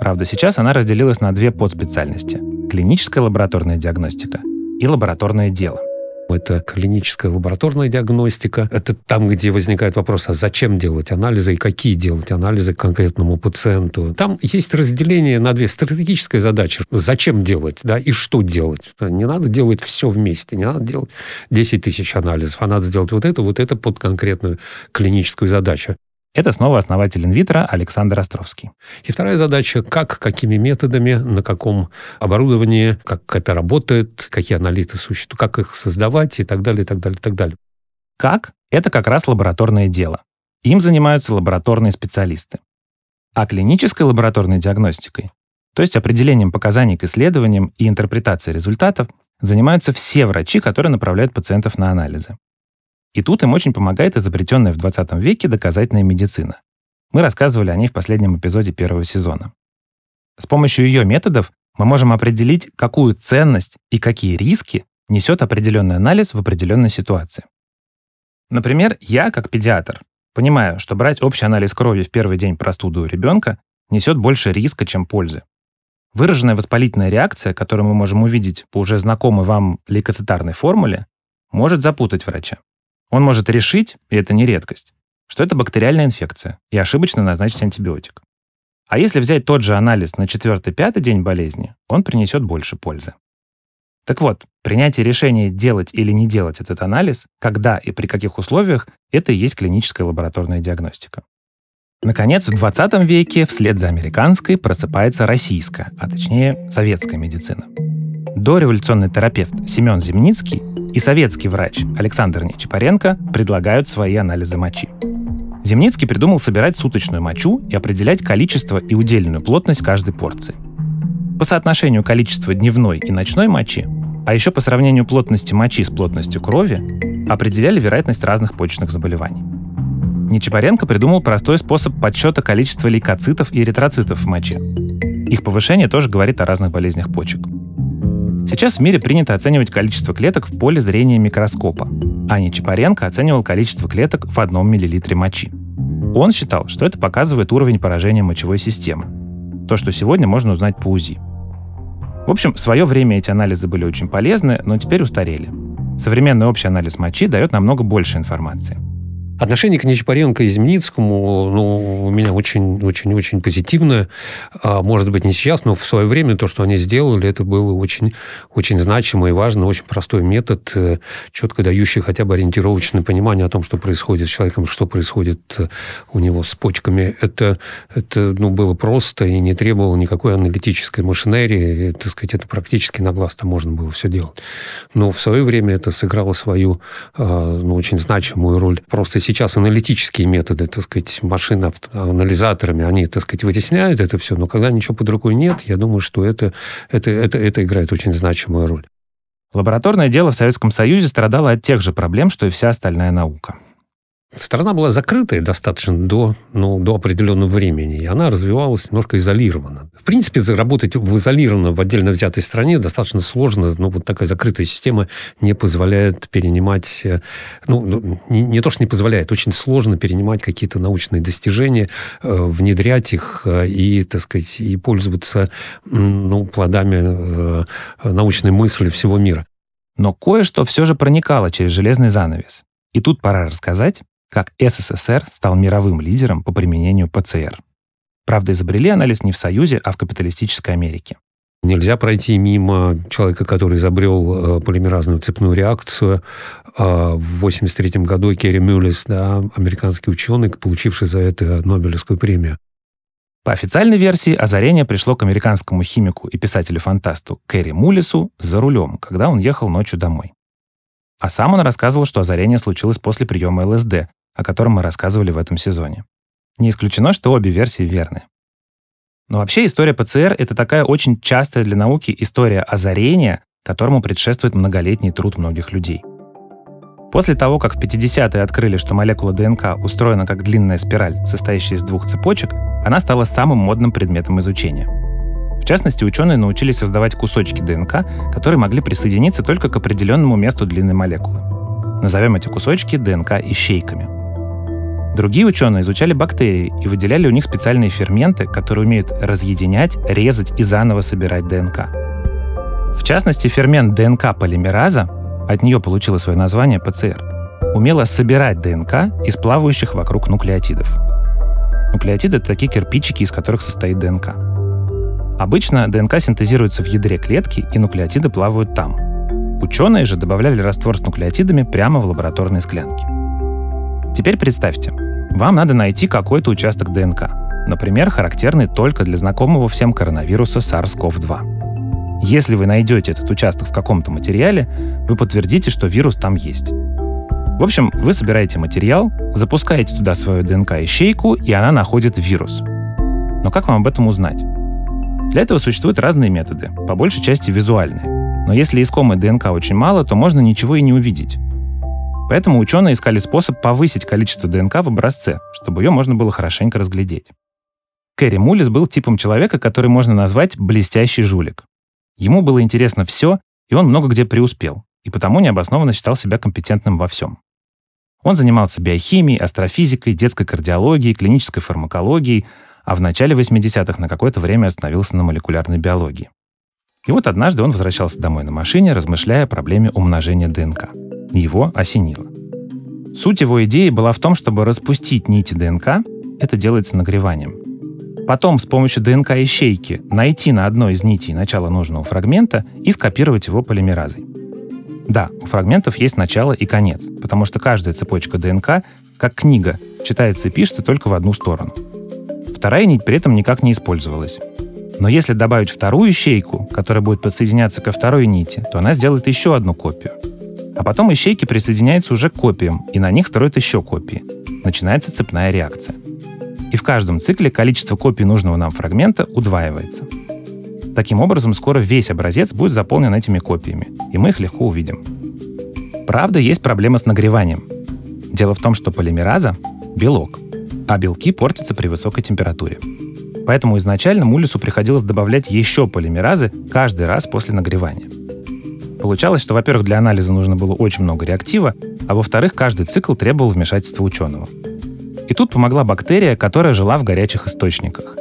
Правда, сейчас она разделилась на две подспециальности – клиническая лабораторная диагностика и лабораторное дело – Это клиническая лабораторная диагностика. Это там, где возникает вопрос, а зачем делать анализы и какие делать анализы конкретному пациенту. Там есть разделение на две стратегические задачи. Зачем делать, да, и что делать. Не надо делать все вместе, не надо делать 10 тысяч анализов, а надо сделать вот это, вот это под конкретную клиническую задачу. Это снова основатель инвитро Александр Островский. И вторая задача, как, какими методами, на каком оборудовании, как это работает, какие аналиты существуют, как их создавать и так далее, и так далее, и так далее. Как? Это как раз лабораторное дело. Им занимаются лабораторные специалисты. А клинической лабораторной диагностикой, то есть определением показаний к исследованиям и интерпретацией результатов, занимаются все врачи, которые направляют пациентов на анализы. И тут им очень помогает изобретенная в 20 веке доказательная медицина. Мы рассказывали о ней в последнем эпизоде первого сезона. С помощью ее методов мы можем определить, какую ценность и какие риски несет определенный анализ в определенной ситуации. Например, я, как педиатр, понимаю, что брать общий анализ крови в первый день простуды у ребенка несет больше риска, чем пользы. Выраженная воспалительная реакция, которую мы можем увидеть по уже знакомой вам лейкоцитарной формуле, может запутать врача. Он может решить, и это не редкость, что это бактериальная инфекция и ошибочно назначить антибиотик. А если взять тот же анализ на четвертый-пятый день болезни, он принесет больше пользы. Так вот, принятие решения делать или не делать этот анализ, когда и при каких условиях, это и есть клиническая лабораторная диагностика. Наконец, в 20 веке вслед за американской просыпается российская, а точнее советская медицина. Дореволюционный терапевт Семен Земницкий и советский врач Александр Нечапаренко предлагают свои анализы мочи. Земницкий придумал собирать суточную мочу и определять количество и удельную плотность каждой порции. По соотношению количества дневной и ночной мочи, а еще по сравнению плотности мочи с плотностью крови, определяли вероятность разных почечных заболеваний. Нечапаренко придумал простой способ подсчета количества лейкоцитов и эритроцитов в моче. Их повышение тоже говорит о разных болезнях почек. Сейчас в мире принято оценивать количество клеток в поле зрения микроскопа, а Нечапаренко оценивал количество клеток в одном миллилитре мочи. Он считал, что это показывает уровень поражения мочевой системы. То, что сегодня можно узнать по УЗИ. В общем, в свое время эти анализы были очень полезны, но теперь устарели. Современный общий анализ мочи дает намного больше информации – Отношение к Нечапаренко и Земницкому ну, у меня очень-очень-очень позитивное. А, может быть, не сейчас, но в свое время то, что они сделали, это было очень, очень значимо и важно, очень простой метод, э, четко дающий хотя бы ориентировочное понимание о том, что происходит с человеком, что происходит э, у него с почками. Это, это ну, было просто и не требовало никакой аналитической машинерии. И, так сказать, это практически на глаз-то можно было все делать. Но в свое время это сыграло свою а, ну, очень значимую роль. Просто сейчас аналитические методы, так сказать, машины анализаторами, они, так сказать, вытесняют это все, но когда ничего под рукой нет, я думаю, что это, это, это, это играет очень значимую роль. Лабораторное дело в Советском Союзе страдало от тех же проблем, что и вся остальная наука. Страна была закрытая достаточно до, ну, до определенного времени, и она развивалась немножко изолированно. В принципе, работать в изолированно, в отдельно взятой стране достаточно сложно, но вот такая закрытая система не позволяет перенимать, э, ну, ну, не, не то, что не позволяет, очень сложно перенимать какие-то научные достижения, э, внедрять их э, и, так сказать, и пользоваться ну, плодами научной мысли всего мира. Но кое-что все же проникало через железный занавес. И тут пора рассказать, как СССР стал мировым лидером по применению ПЦР. Правда, изобрели анализ не в Союзе, а в капиталистической Америке. Нельзя пройти мимо человека, который изобрел э, полимеразную цепную реакцию. Э, в 1983 году Керри Мюллис, да, американский ученый, получивший за это Нобелевскую премию. По официальной версии, озарение пришло к американскому химику и писателю-фантасту Кэрри Мулису за рулем, когда он ехал ночью домой. А сам он рассказывал, что озарение случилось после приема ЛСД, о котором мы рассказывали в этом сезоне. Не исключено, что обе версии верны. Но вообще история ПЦР — это такая очень частая для науки история озарения, которому предшествует многолетний труд многих людей. После того, как в 50-е открыли, что молекула ДНК устроена как длинная спираль, состоящая из двух цепочек, она стала самым модным предметом изучения. В частности, ученые научились создавать кусочки ДНК, которые могли присоединиться только к определенному месту длинной молекулы. Назовем эти кусочки ДНК-ищейками. Другие ученые изучали бактерии и выделяли у них специальные ферменты, которые умеют разъединять, резать и заново собирать ДНК. В частности, фермент ДНК-полимераза от нее получила свое название ПЦР, умела собирать ДНК из плавающих вокруг нуклеотидов. Нуклеотиды — это такие кирпичики, из которых состоит ДНК. Обычно ДНК синтезируется в ядре клетки, и нуклеотиды плавают там. Ученые же добавляли раствор с нуклеотидами прямо в лабораторные склянки. Теперь представьте, вам надо найти какой-то участок ДНК, например, характерный только для знакомого всем коронавируса SARS-CoV-2. Если вы найдете этот участок в каком-то материале, вы подтвердите, что вирус там есть. В общем, вы собираете материал, запускаете туда свою ДНК-ячейку, и она находит вирус. Но как вам об этом узнать? Для этого существуют разные методы, по большей части визуальные. Но если искомой ДНК очень мало, то можно ничего и не увидеть. Поэтому ученые искали способ повысить количество ДНК в образце, чтобы ее можно было хорошенько разглядеть. Кэрри Мулис был типом человека, который можно назвать «блестящий жулик». Ему было интересно все, и он много где преуспел, и потому необоснованно считал себя компетентным во всем. Он занимался биохимией, астрофизикой, детской кардиологией, клинической фармакологией, а в начале 80-х на какое-то время остановился на молекулярной биологии. И вот однажды он возвращался домой на машине, размышляя о проблеме умножения ДНК. Его осенило. Суть его идеи была в том, чтобы распустить нити ДНК, это делается нагреванием. Потом с помощью ДНК-ячейки найти на одной из нитей начало нужного фрагмента и скопировать его полимеразой. Да, у фрагментов есть начало и конец, потому что каждая цепочка ДНК, как книга, читается и пишется только в одну сторону. Вторая нить при этом никак не использовалась. Но если добавить вторую ячейку, которая будет подсоединяться ко второй нити, то она сделает еще одну копию. А потом ячейки присоединяются уже к копиям, и на них строят еще копии. Начинается цепная реакция. И в каждом цикле количество копий нужного нам фрагмента удваивается. Таким образом, скоро весь образец будет заполнен этими копиями, и мы их легко увидим. Правда, есть проблема с нагреванием. Дело в том, что полимераза — белок, а белки портятся при высокой температуре. Поэтому изначально Мулису приходилось добавлять еще полимеразы каждый раз после нагревания. Получалось, что, во-первых, для анализа нужно было очень много реактива, а во-вторых, каждый цикл требовал вмешательства ученого. И тут помогла бактерия, которая жила в горячих источниках.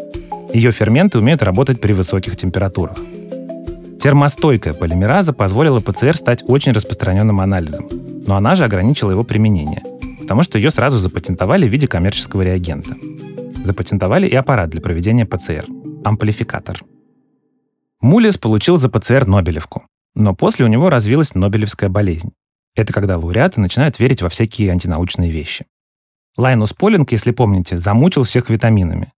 Ее ферменты умеют работать при высоких температурах. Термостойкая полимераза позволила ПЦР стать очень распространенным анализом, но она же ограничила его применение, потому что ее сразу запатентовали в виде коммерческого реагента. Запатентовали и аппарат для проведения ПЦР – амплификатор. Мулис получил за ПЦР Нобелевку, но после у него развилась Нобелевская болезнь. Это когда лауреаты начинают верить во всякие антинаучные вещи. Лайнус Полинг, если помните, замучил всех витаминами.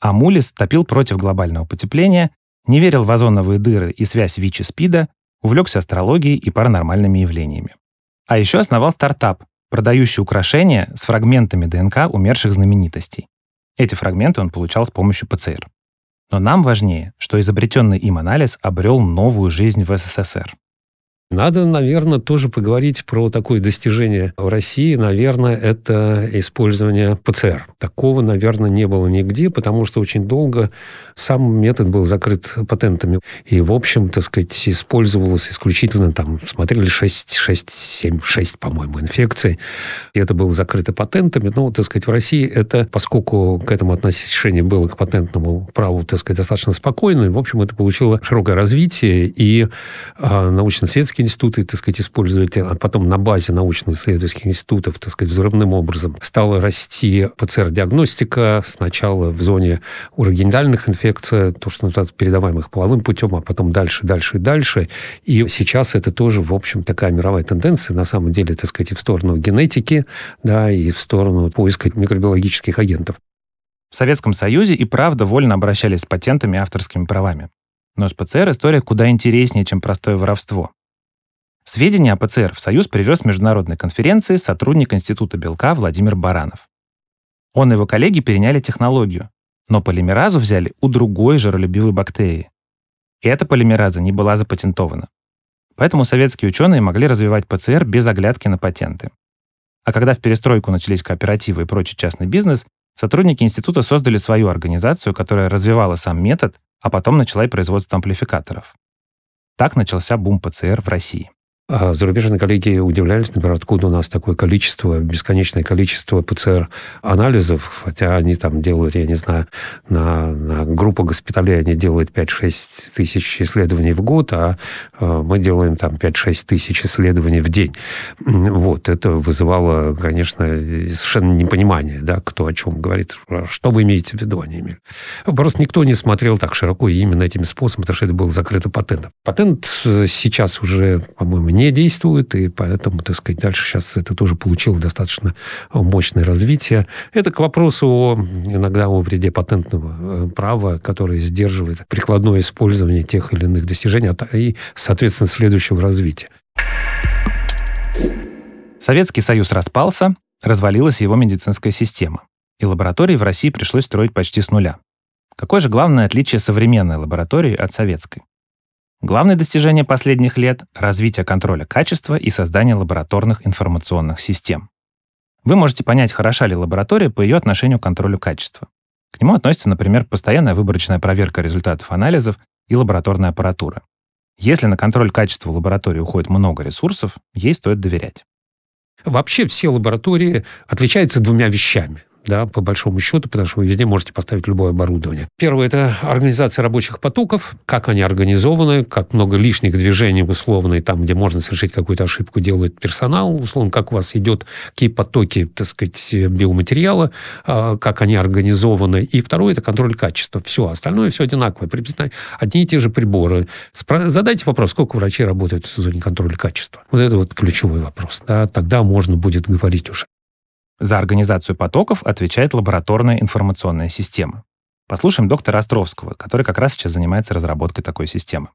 А Мулис топил против глобального потепления, не верил в озоновые дыры и связь ВИЧ-СПИДа, увлекся астрологией и паранормальными явлениями. А еще основал стартап, продающий украшения с фрагментами ДНК умерших знаменитостей. Эти фрагменты он получал с помощью ПЦР. Но нам важнее, что изобретенный им анализ обрел новую жизнь в СССР. Надо, наверное, тоже поговорить про такое достижение в России. Наверное, это использование ПЦР. Такого, наверное, не было нигде, потому что очень долго сам метод был закрыт патентами. И, в общем, так сказать, использовалось исключительно там, смотрели 6, 6 7, 6, по-моему, инфекций. И это было закрыто патентами. Но, так сказать, в России это, поскольку к этому отношение было к патентному праву, так сказать, достаточно спокойно, в общем, это получило широкое развитие, и а, научно-светские институты, так сказать, использовали, а потом на базе научно-исследовательских институтов, так сказать, взрывным образом стала расти ПЦР-диагностика сначала в зоне урогенитальных инфекций, то, что ну, передаваемых половым путем, а потом дальше, дальше и дальше. И сейчас это тоже, в общем, такая мировая тенденция, на самом деле, так сказать, и в сторону генетики, да, и в сторону поиска микробиологических агентов. В Советском Союзе и правда вольно обращались с патентами и авторскими правами. Но с ПЦР история куда интереснее, чем простое воровство. Сведения о ПЦР в Союз привез с международной конференции сотрудник Института белка Владимир Баранов. Он и его коллеги переняли технологию, но полимеразу взяли у другой жиролюбивой бактерии. И эта полимераза не была запатентована. Поэтому советские ученые могли развивать ПЦР без оглядки на патенты. А когда в перестройку начались кооперативы и прочий частный бизнес, сотрудники института создали свою организацию, которая развивала сам метод, а потом начала и производство амплификаторов. Так начался бум ПЦР в России. А зарубежные коллеги удивлялись, например, откуда у нас такое количество, бесконечное количество ПЦР-анализов, хотя они там делают, я не знаю, на, на группу госпиталей они делают 5-6 тысяч исследований в год, а э, мы делаем там 5-6 тысяч исследований в день. Вот, это вызывало, конечно, совершенно непонимание, да, кто о чем говорит, что вы имеете в виду, они имели. Просто никто не смотрел так широко именно этими способами, потому что это было закрыто патентом. Патент сейчас уже, по-моему, не действует, и поэтому, так сказать, дальше сейчас это тоже получило достаточно мощное развитие. Это к вопросу о, иногда о вреде патентного э, права, которое сдерживает прикладное использование тех или иных достижений и, соответственно, следующего развития. Советский Союз распался, развалилась его медицинская система, и лаборатории в России пришлось строить почти с нуля. Какое же главное отличие современной лаборатории от советской? Главное достижение последних лет — развитие контроля качества и создание лабораторных информационных систем. Вы можете понять, хороша ли лаборатория по ее отношению к контролю качества. К нему относится, например, постоянная выборочная проверка результатов анализов и лабораторная аппаратура. Если на контроль качества в лаборатории уходит много ресурсов, ей стоит доверять. Вообще все лаборатории отличаются двумя вещами да, по большому счету, потому что вы везде можете поставить любое оборудование. Первое – это организация рабочих потоков, как они организованы, как много лишних движений условно, и там, где можно совершить какую-то ошибку, делает персонал, условно, как у вас идет, какие потоки, так сказать, биоматериала, а, как они организованы. И второе – это контроль качества. Все, остальное все одинаковое. Одни и те же приборы. Задайте вопрос, сколько врачей работают в зоне контроля качества. Вот это вот ключевой вопрос. Да, тогда можно будет говорить уже. За организацию потоков отвечает лабораторная информационная система. Послушаем доктора Островского, который как раз сейчас занимается разработкой такой системы.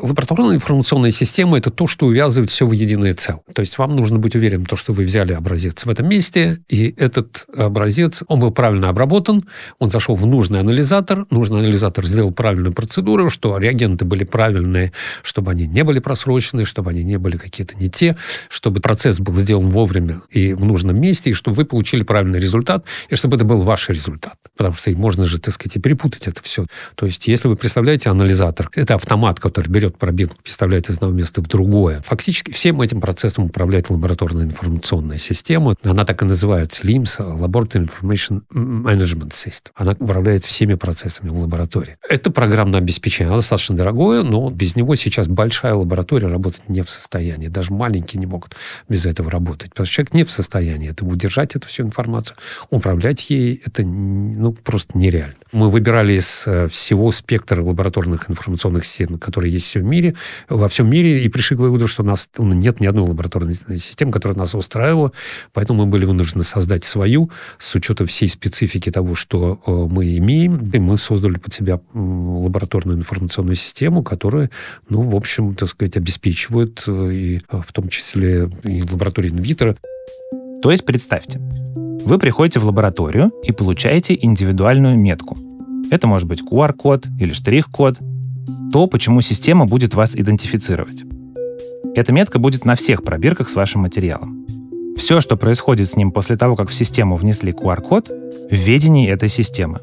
Лабораторная информационная система – это то, что увязывает все в единое целое. То есть вам нужно быть уверенным, то, что вы взяли образец в этом месте, и этот образец, он был правильно обработан, он зашел в нужный анализатор, нужный анализатор сделал правильную процедуру, что реагенты были правильные, чтобы они не были просрочены, чтобы они не были какие-то не те, чтобы процесс был сделан вовремя и в нужном месте, и чтобы вы получили правильный результат, и чтобы это был ваш результат. Потому что можно же, так сказать, и перепутать это все. То есть если вы представляете анализатор, это автомат, который берет пробирку, переставляет из одного места в другое. Фактически всем этим процессом управляет лабораторная информационная система. Она так и называется LIMS, Laboratory Information Management System. Она управляет всеми процессами в лаборатории. Это программное обеспечение. Оно достаточно дорогое, но без него сейчас большая лаборатория работать не в состоянии. Даже маленькие не могут без этого работать. Потому что человек не в состоянии это удержать эту всю информацию. Управлять ей это ну, просто нереально. Мы выбирали из э, всего спектра лабораторных информационных систем, которые есть в мире, во всем мире, и пришли к выводу, что у нас ну, нет ни одной лабораторной системы, которая нас устраивала, поэтому мы были вынуждены создать свою с учетом всей специфики того, что э, мы имеем, и мы создали под себя лабораторную информационную систему, которая, ну, в общем, так сказать, обеспечивает э, и в том числе и лаборатории инвитро. То есть представьте, вы приходите в лабораторию и получаете индивидуальную метку. Это может быть QR-код или штрих-код, то, почему система будет вас идентифицировать. Эта метка будет на всех пробирках с вашим материалом. Все, что происходит с ним после того, как в систему внесли QR-код, в ведении этой системы.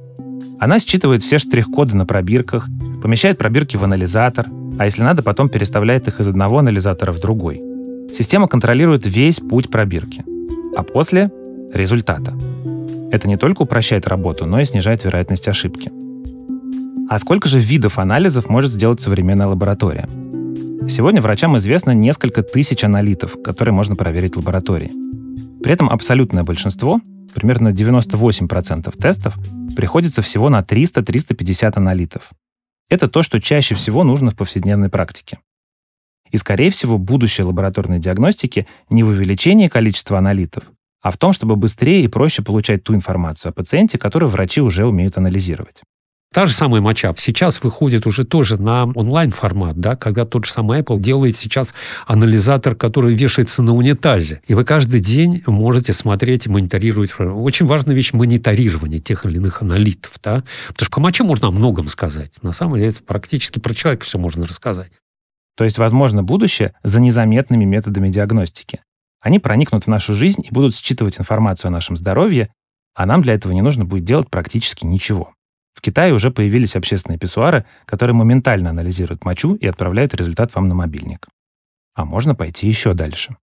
Она считывает все штрих-коды на пробирках, помещает пробирки в анализатор, а если надо, потом переставляет их из одного анализатора в другой. Система контролирует весь путь пробирки. А после — результата. Это не только упрощает работу, но и снижает вероятность ошибки. А сколько же видов анализов может сделать современная лаборатория? Сегодня врачам известно несколько тысяч аналитов, которые можно проверить в лаборатории. При этом абсолютное большинство, примерно 98% тестов, приходится всего на 300-350 аналитов. Это то, что чаще всего нужно в повседневной практике. И, скорее всего, будущее лабораторной диагностики не в увеличении количества аналитов, а в том, чтобы быстрее и проще получать ту информацию о пациенте, которую врачи уже умеют анализировать. Та же самая моча сейчас выходит уже тоже на онлайн-формат, да, когда тот же самый Apple делает сейчас анализатор, который вешается на унитазе. И вы каждый день можете смотреть и мониторировать. Очень важная вещь – мониторирование тех или иных аналитов. Да? Потому что по моче можно о многом сказать. На самом деле это практически про человека все можно рассказать. То есть, возможно, будущее за незаметными методами диагностики. Они проникнут в нашу жизнь и будут считывать информацию о нашем здоровье, а нам для этого не нужно будет делать практически ничего. В Китае уже появились общественные писсуары, которые моментально анализируют мочу и отправляют результат вам на мобильник. а можно пойти еще дальше.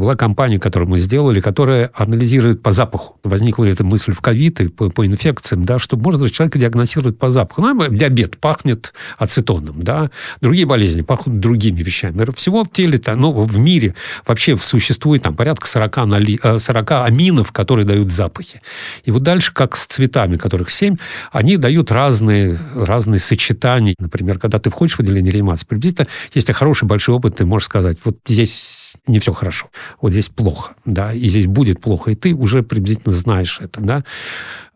Была компания, которую мы сделали, которая анализирует по запаху. Возникла эта мысль в ковид и по, по инфекциям, да, что можно человека диагностировать по запаху. Ну, диабет пахнет ацетоном, да, другие болезни пахнут другими вещами. Всего в теле-то, ну, в мире вообще существует там порядка 40, нали, 40 э, аминов, которые дают запахи. И вот дальше, как с цветами, которых 7, они дают разные, разные сочетания. Например, когда ты входишь в отделение реанимации, приблизительно, если хороший большой опыт, ты можешь сказать, вот здесь не все хорошо вот здесь плохо, да, и здесь будет плохо, и ты уже приблизительно знаешь это, да.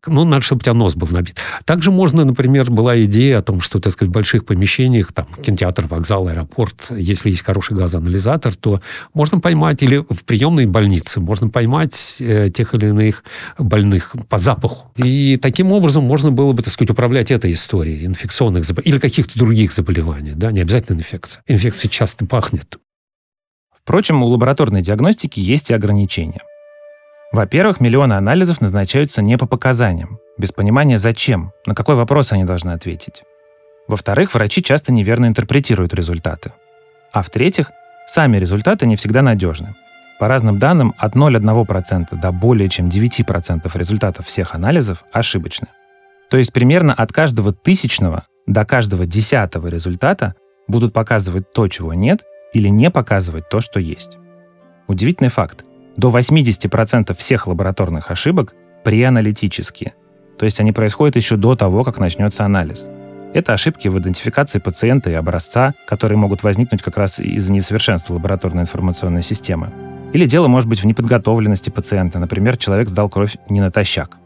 Ну, надо, чтобы у тебя нос был набит. Также можно, например, была идея о том, что, так сказать, в больших помещениях, там, кинотеатр, вокзал, аэропорт, если есть хороший газоанализатор, то можно поймать, или в приемной больнице, можно поймать э, тех или иных больных по запаху. И таким образом можно было бы, так сказать, управлять этой историей инфекционных заболеваний или каких-то других заболеваний, да, не обязательно инфекция. Инфекция часто пахнет. Впрочем, у лабораторной диагностики есть и ограничения. Во-первых, миллионы анализов назначаются не по показаниям, без понимания зачем, на какой вопрос они должны ответить. Во-вторых, врачи часто неверно интерпретируют результаты. А в-третьих, сами результаты не всегда надежны. По разным данным, от 0,1% до более чем 9% результатов всех анализов ошибочны. То есть примерно от каждого тысячного до каждого десятого результата будут показывать то, чего нет, или не показывать то, что есть. Удивительный факт. До 80% всех лабораторных ошибок преаналитические, то есть они происходят еще до того, как начнется анализ. Это ошибки в идентификации пациента и образца, которые могут возникнуть как раз из-за несовершенства лабораторной информационной системы. Или дело может быть в неподготовленности пациента, например, человек сдал кровь не натощак.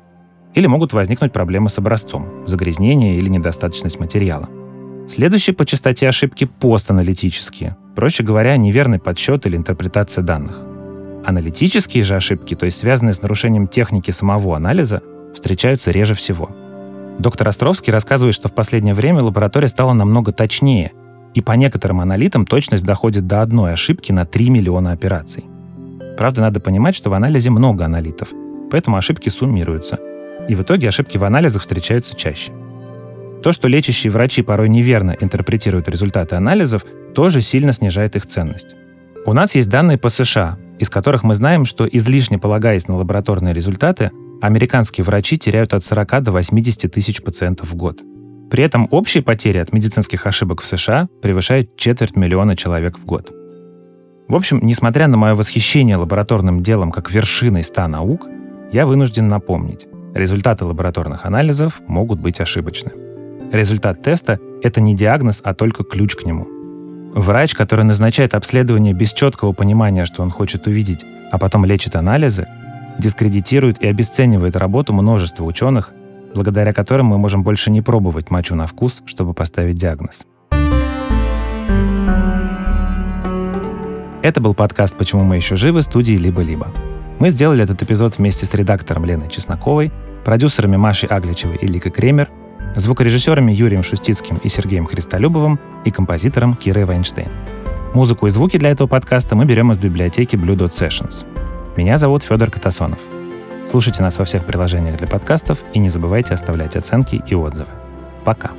Или могут возникнуть проблемы с образцом, загрязнение или недостаточность материала. Следующие по частоте ошибки постаналитические. Проще говоря, неверный подсчет или интерпретация данных. Аналитические же ошибки, то есть связанные с нарушением техники самого анализа, встречаются реже всего. Доктор Островский рассказывает, что в последнее время лаборатория стала намного точнее, и по некоторым аналитам точность доходит до одной ошибки на 3 миллиона операций. Правда, надо понимать, что в анализе много аналитов, поэтому ошибки суммируются, и в итоге ошибки в анализах встречаются чаще – то, что лечащие врачи порой неверно интерпретируют результаты анализов, тоже сильно снижает их ценность. У нас есть данные по США, из которых мы знаем, что излишне полагаясь на лабораторные результаты, американские врачи теряют от 40 до 80 тысяч пациентов в год. При этом общие потери от медицинских ошибок в США превышают четверть миллиона человек в год. В общем, несмотря на мое восхищение лабораторным делом как вершиной 100 наук, я вынужден напомнить, результаты лабораторных анализов могут быть ошибочны. Результат теста — это не диагноз, а только ключ к нему. Врач, который назначает обследование без четкого понимания, что он хочет увидеть, а потом лечит анализы, дискредитирует и обесценивает работу множества ученых, благодаря которым мы можем больше не пробовать мочу на вкус, чтобы поставить диагноз. Это был подкаст «Почему мы еще живы» студии «Либо-либо». Мы сделали этот эпизод вместе с редактором Леной Чесноковой, продюсерами Машей Агличевой и Ликой Кремер — звукорежиссерами Юрием Шустицким и Сергеем Христолюбовым и композитором Кирой Вайнштейн. Музыку и звуки для этого подкаста мы берем из библиотеки Blue Dot Sessions. Меня зовут Федор Катасонов. Слушайте нас во всех приложениях для подкастов и не забывайте оставлять оценки и отзывы. Пока.